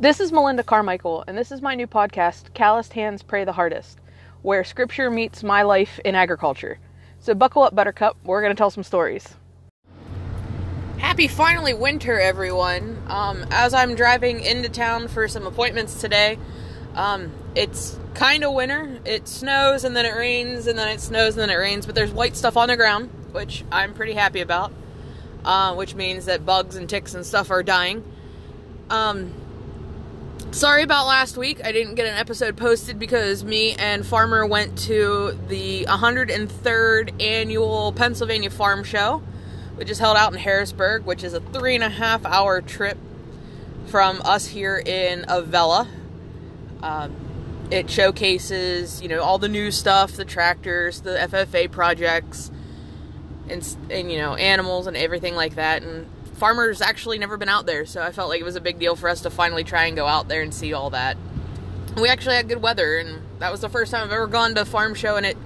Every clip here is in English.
This is Melinda Carmichael, and this is my new podcast, Calloused Hands Pray the Hardest, where scripture meets my life in agriculture. So buckle up, Buttercup. We're going to tell some stories. Happy finally winter, everyone. Um, as I'm driving into town for some appointments today, um, it's kind of winter. It snows and then it rains and then it snows and then it rains, but there's white stuff on the ground, which I'm pretty happy about, uh, which means that bugs and ticks and stuff are dying. Um, sorry about last week. I didn't get an episode posted because me and Farmer went to the 103rd annual Pennsylvania Farm Show, which is held out in Harrisburg, which is a three and a half hour trip from us here in Avella. Um, it showcases, you know, all the new stuff, the tractors, the FFA projects, and, and you know, animals and everything like that. And farmers actually never been out there, so I felt like it was a big deal for us to finally try and go out there and see all that. We actually had good weather, and that was the first time I've ever gone to a farm show, and it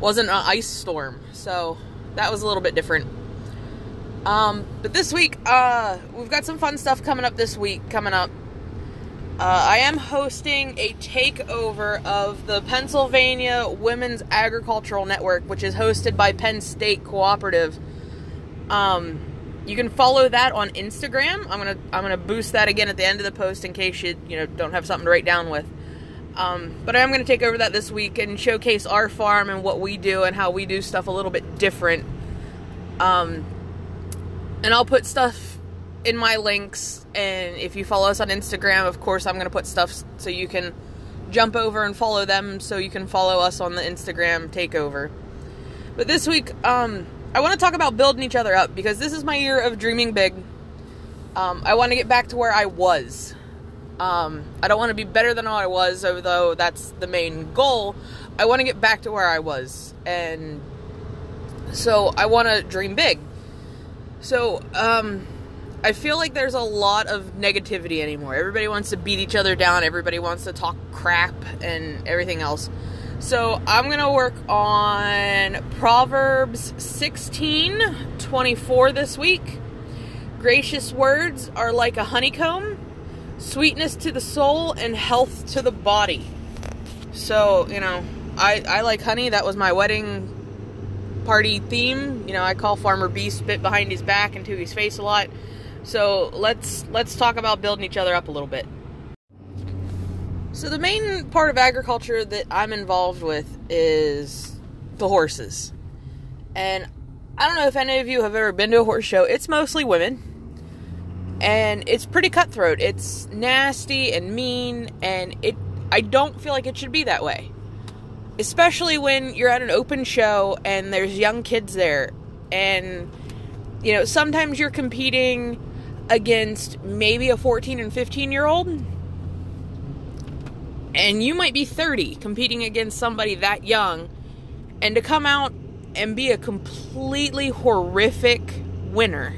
wasn't an ice storm, so that was a little bit different. Um, but this week, uh, we've got some fun stuff coming up this week. Coming up, uh, I am hosting a takeover of the Pennsylvania Women's Agricultural Network, which is hosted by Penn State Cooperative. Um, you can follow that on Instagram. I'm gonna I'm gonna boost that again at the end of the post in case you you know don't have something to write down with. Um, but I am gonna take over that this week and showcase our farm and what we do and how we do stuff a little bit different. Um, and I'll put stuff in my links. And if you follow us on Instagram, of course, I'm gonna put stuff so you can jump over and follow them, so you can follow us on the Instagram takeover. But this week, um, I want to talk about building each other up because this is my year of dreaming big. Um, I want to get back to where I was. Um, I don't want to be better than I was, although that's the main goal. I want to get back to where I was, and so I want to dream big. So um, I feel like there's a lot of negativity anymore. Everybody wants to beat each other down. Everybody wants to talk crap and everything else. So I'm going to work on Proverbs 16 24 this week. Gracious words are like a honeycomb, sweetness to the soul, and health to the body. So, you know, I, I like honey. That was my wedding party theme. You know, I call Farmer B spit behind his back and to his face a lot. So let's let's talk about building each other up a little bit. So the main part of agriculture that I'm involved with is the horses. And I don't know if any of you have ever been to a horse show. It's mostly women. And it's pretty cutthroat. It's nasty and mean and it I don't feel like it should be that way. Especially when you're at an open show and there's young kids there and you know, sometimes you're competing against maybe a 14 and 15 year old and you might be 30 competing against somebody that young and to come out and be a completely horrific winner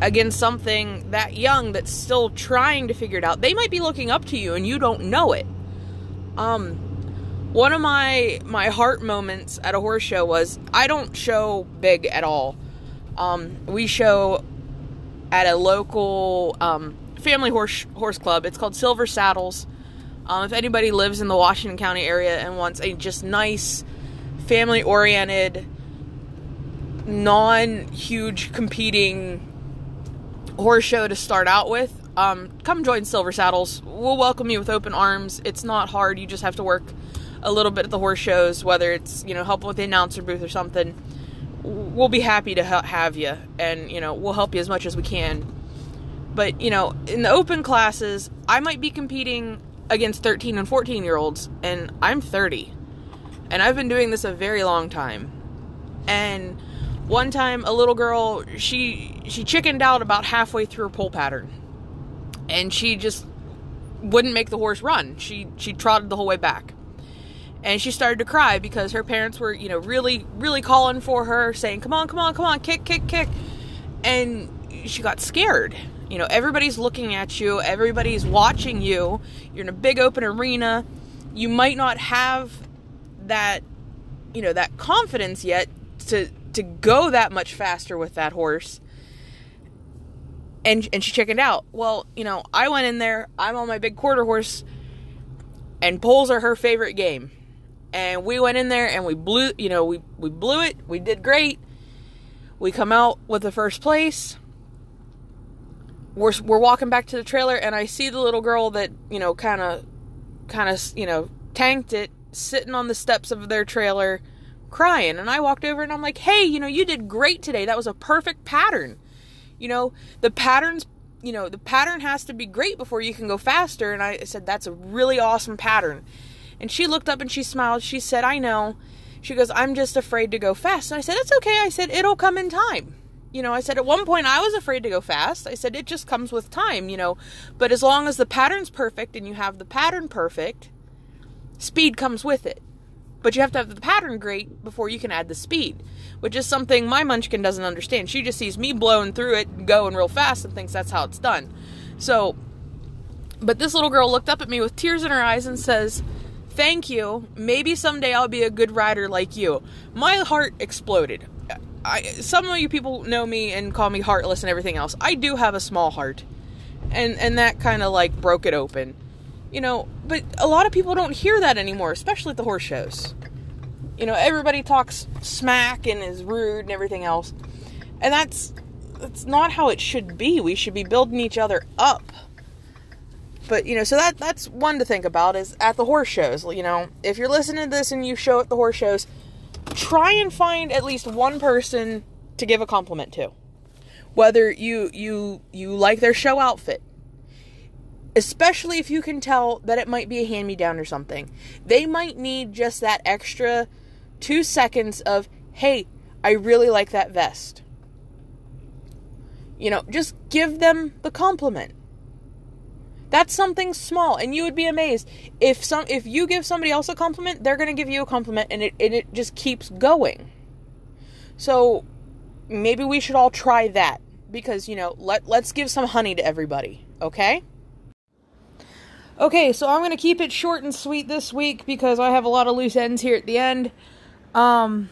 against something that young that's still trying to figure it out. They might be looking up to you and you don't know it. Um one of my my heart moments at a horse show was i don't show big at all. Um we show at a local um family horse horse club. It's called silver saddles um, if anybody lives in the Washington County area and wants a just nice, family oriented, non huge competing horse show to start out with, um, come join Silver Saddles. We'll welcome you with open arms. It's not hard, you just have to work a little bit at the horse shows, whether it's, you know, help with the announcer booth or something. We'll be happy to have you, and, you know, we'll help you as much as we can. But, you know, in the open classes, I might be competing against 13 and 14 year olds, and I'm 30. And I've been doing this a very long time. And one time a little girl, she she chickened out about halfway through her pole pattern. And she just wouldn't make the horse run. She she trotted the whole way back. And she started to cry because her parents were, you know, really really calling for her, saying, "Come on, come on, come on, kick, kick, kick." And she got scared you know, everybody's looking at you, everybody's watching you. You're in a big open arena. You might not have that, you know, that confidence yet to to go that much faster with that horse. and and she chickened out. Well, you know, I went in there. I'm on my big quarter horse, and poles are her favorite game. And we went in there and we blew. You know, we we blew it. We did great. We come out with the first place. We're we're walking back to the trailer, and I see the little girl that you know, kind of, kind of, you know, tanked it, sitting on the steps of their trailer, crying. And I walked over and I'm like, "Hey, you know, you did great today. That was a perfect pattern." You know, the patterns, you know, the pattern has to be great before you can go faster. And I said, that's a really awesome pattern. And she looked up and she smiled. She said, I know. She goes, I'm just afraid to go fast. And I said, That's okay. I said, It'll come in time. You know, I said, At one point I was afraid to go fast. I said, It just comes with time, you know. But as long as the pattern's perfect and you have the pattern perfect, speed comes with it. But you have to have the pattern great before you can add the speed, which is something my munchkin doesn't understand. She just sees me blowing through it, and going real fast, and thinks that's how it's done. So, but this little girl looked up at me with tears in her eyes and says, Thank you. Maybe someday I'll be a good rider like you. My heart exploded. I, some of you people know me and call me heartless and everything else. I do have a small heart. And and that kind of like broke it open. You know, but a lot of people don't hear that anymore, especially at the horse shows. You know, everybody talks smack and is rude and everything else. And that's that's not how it should be. We should be building each other up. But, you know, so that that's one to think about is at the horse shows, you know, if you're listening to this and you show at the horse shows, try and find at least one person to give a compliment to. Whether you you you like their show outfit, especially if you can tell that it might be a hand me down or something. They might need just that extra two seconds of, hey, I really like that vest. You know, just give them the compliment. That's something small, and you would be amazed if some if you give somebody else a compliment, they're gonna give you a compliment, and it and it just keeps going. So maybe we should all try that because you know let let's give some honey to everybody, okay? Okay, so I'm to keep it short and sweet this week because I have a lot of loose ends here at the end. Um,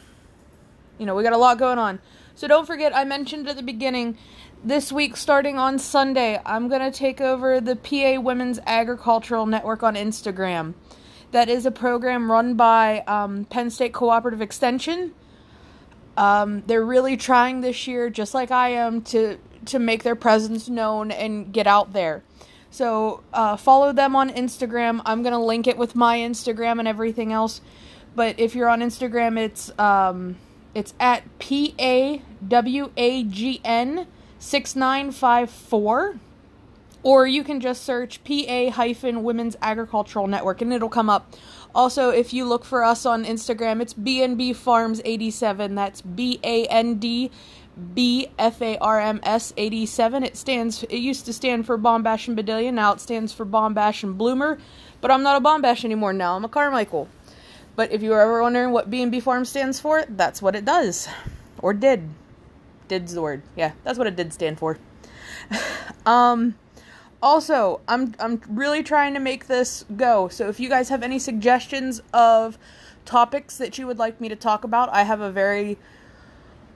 you know, we got a lot going on. So don't forget, I mentioned at the beginning, this week starting on Sunday, I'm going to take over the PA Women's Agricultural Network on Instagram. That is a program run by um, Penn State Cooperative Extension. Um, they're really trying this year, just like I am, to to make their presence known and get out there. So uh, follow them on Instagram. I'm gonna link it with my Instagram and everything else. But if you're on Instagram, it's um, it's at p a w a g n six nine five four, or you can just search PA hyphen Women's Agricultural Network and it'll come up. Also, if you look for us on Instagram, it's BNB Farms 87. That's B A N D B F A R M S 87. It stands it used to stand for Bombash and Badillion, now it stands for Bombash and Bloomer, but I'm not a Bombash anymore now. I'm a Carmichael. But if you were ever wondering what B&B Farm stands for, that's what it does. Or did. Did's the word. Yeah, that's what it did stand for. um also, I'm I'm really trying to make this go. So if you guys have any suggestions of topics that you would like me to talk about, I have a very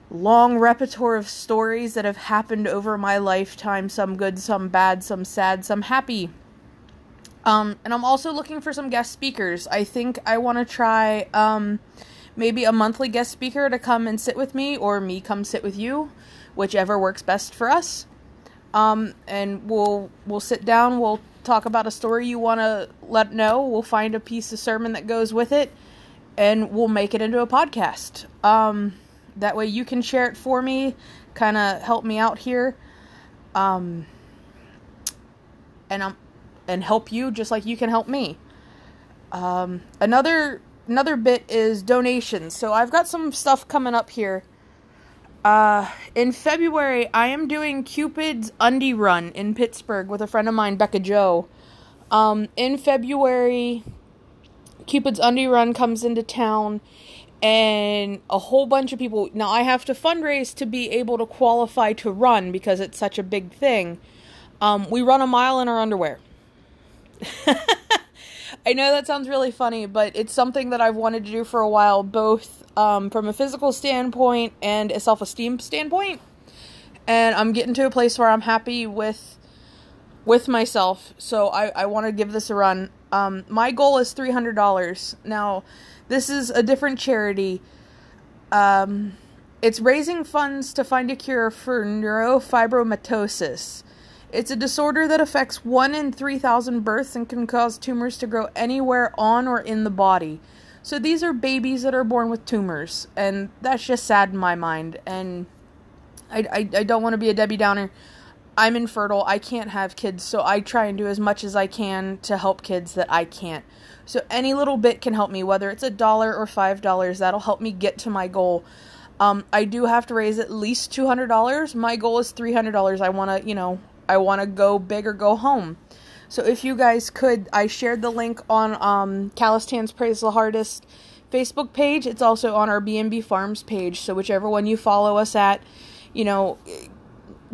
long repertoire of stories that have happened over my lifetime some good, some bad, some sad, some happy. Um, and I'm also looking for some guest speakers. I think I want to try um, maybe a monthly guest speaker to come and sit with me, or me come sit with you, whichever works best for us. Um, and we'll we'll sit down. We'll talk about a story you want to let know. We'll find a piece of sermon that goes with it, and we'll make it into a podcast. Um, that way you can share it for me, kind of help me out here. Um, and I'm and help you just like you can help me. Um, another another bit is donations. So I've got some stuff coming up here. Uh, in February, I am doing Cupid's Undie Run in Pittsburgh with a friend of mine, Becca Joe. Um, in February, Cupid's Undie Run comes into town, and a whole bunch of people. Now, I have to fundraise to be able to qualify to run because it's such a big thing. Um, we run a mile in our underwear. I know that sounds really funny, but it's something that I've wanted to do for a while, both um, from a physical standpoint and a self esteem standpoint. and I'm getting to a place where I'm happy with with myself. So I, I want to give this a run. Um, my goal is three hundred dollars. Now, this is a different charity. Um, it's raising funds to find a cure for neurofibromatosis. It's a disorder that affects 1 in 3,000 births and can cause tumors to grow anywhere on or in the body. So these are babies that are born with tumors, and that's just sad in my mind. And I, I, I don't want to be a Debbie Downer. I'm infertile. I can't have kids, so I try and do as much as I can to help kids that I can't. So any little bit can help me, whether it's a dollar or five dollars, that'll help me get to my goal. Um, I do have to raise at least two hundred dollars. My goal is three hundred dollars. I want to, you know, I want to go big or go home. So if you guys could, I shared the link on um, Calloused Hands Praise the Hardest Facebook page. It's also on our BNB Farms page. So whichever one you follow us at, you know,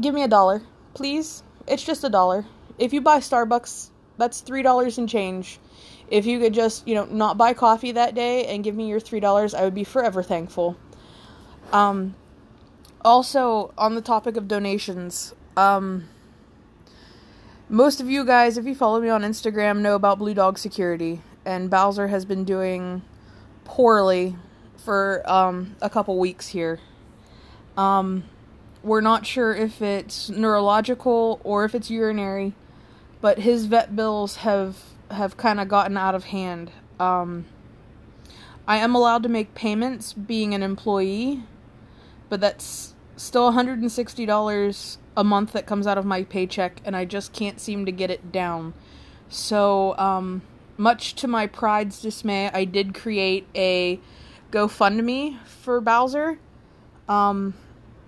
give me a dollar, please. It's just a dollar. If you buy Starbucks, that's three dollars and change. If you could just, you know, not buy coffee that day and give me your three dollars, I would be forever thankful. Um, also on the topic of donations, um, most of you guys, if you follow me on Instagram, know about Blue Dog Security, and Bowser has been doing poorly for um, a couple weeks here. Um, we're not sure if it's neurological or if it's urinary, but his vet bills have have kind of gotten out of hand. Um, I am allowed to make payments being an employee, but that's still $160 a month that comes out of my paycheck, and I just can't seem to get it down. So, um, much to my pride's dismay, I did create a GoFundMe for Bowser. Um,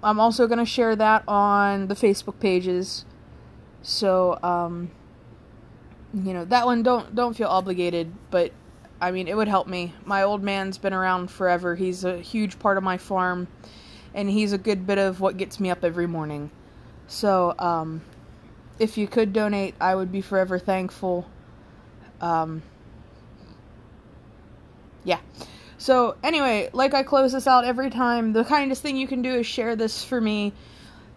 I'm also going to share that on the Facebook pages. So, um, you know, that one don't don't feel obligated, but I mean, it would help me. My old man's been around forever. He's a huge part of my farm, and he's a good bit of what gets me up every morning. So, um, if you could donate, I would be forever thankful. Um, yeah. So, anyway, like I close this out every time, the kindest thing you can do is share this for me.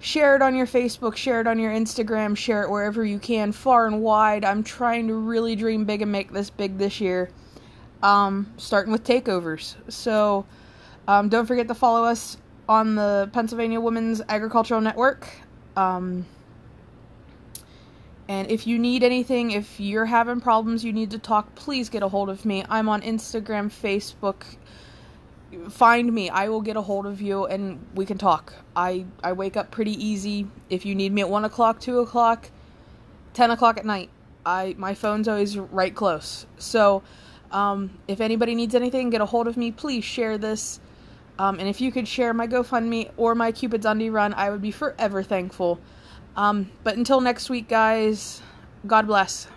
Share it on your Facebook, share it on your Instagram, share it wherever you can, far and wide. I'm trying to really dream big and make this big this year. Um, starting with takeovers. So, um, don't forget to follow us on the Pennsylvania Women's Agricultural Network. Um, and if you need anything, if you're having problems, you need to talk, please get a hold of me. I'm on Instagram, Facebook. Find me. I will get a hold of you and we can talk. I, I wake up pretty easy. If you need me at 1 o'clock, 2 o'clock, 10 o'clock at night, I my phone's always right close. So um, if anybody needs anything, get a hold of me. Please share this. Um, and if you could share my GoFundMe or my Cupid's Undie run, I would be forever thankful. Um, but until next week, guys, God bless.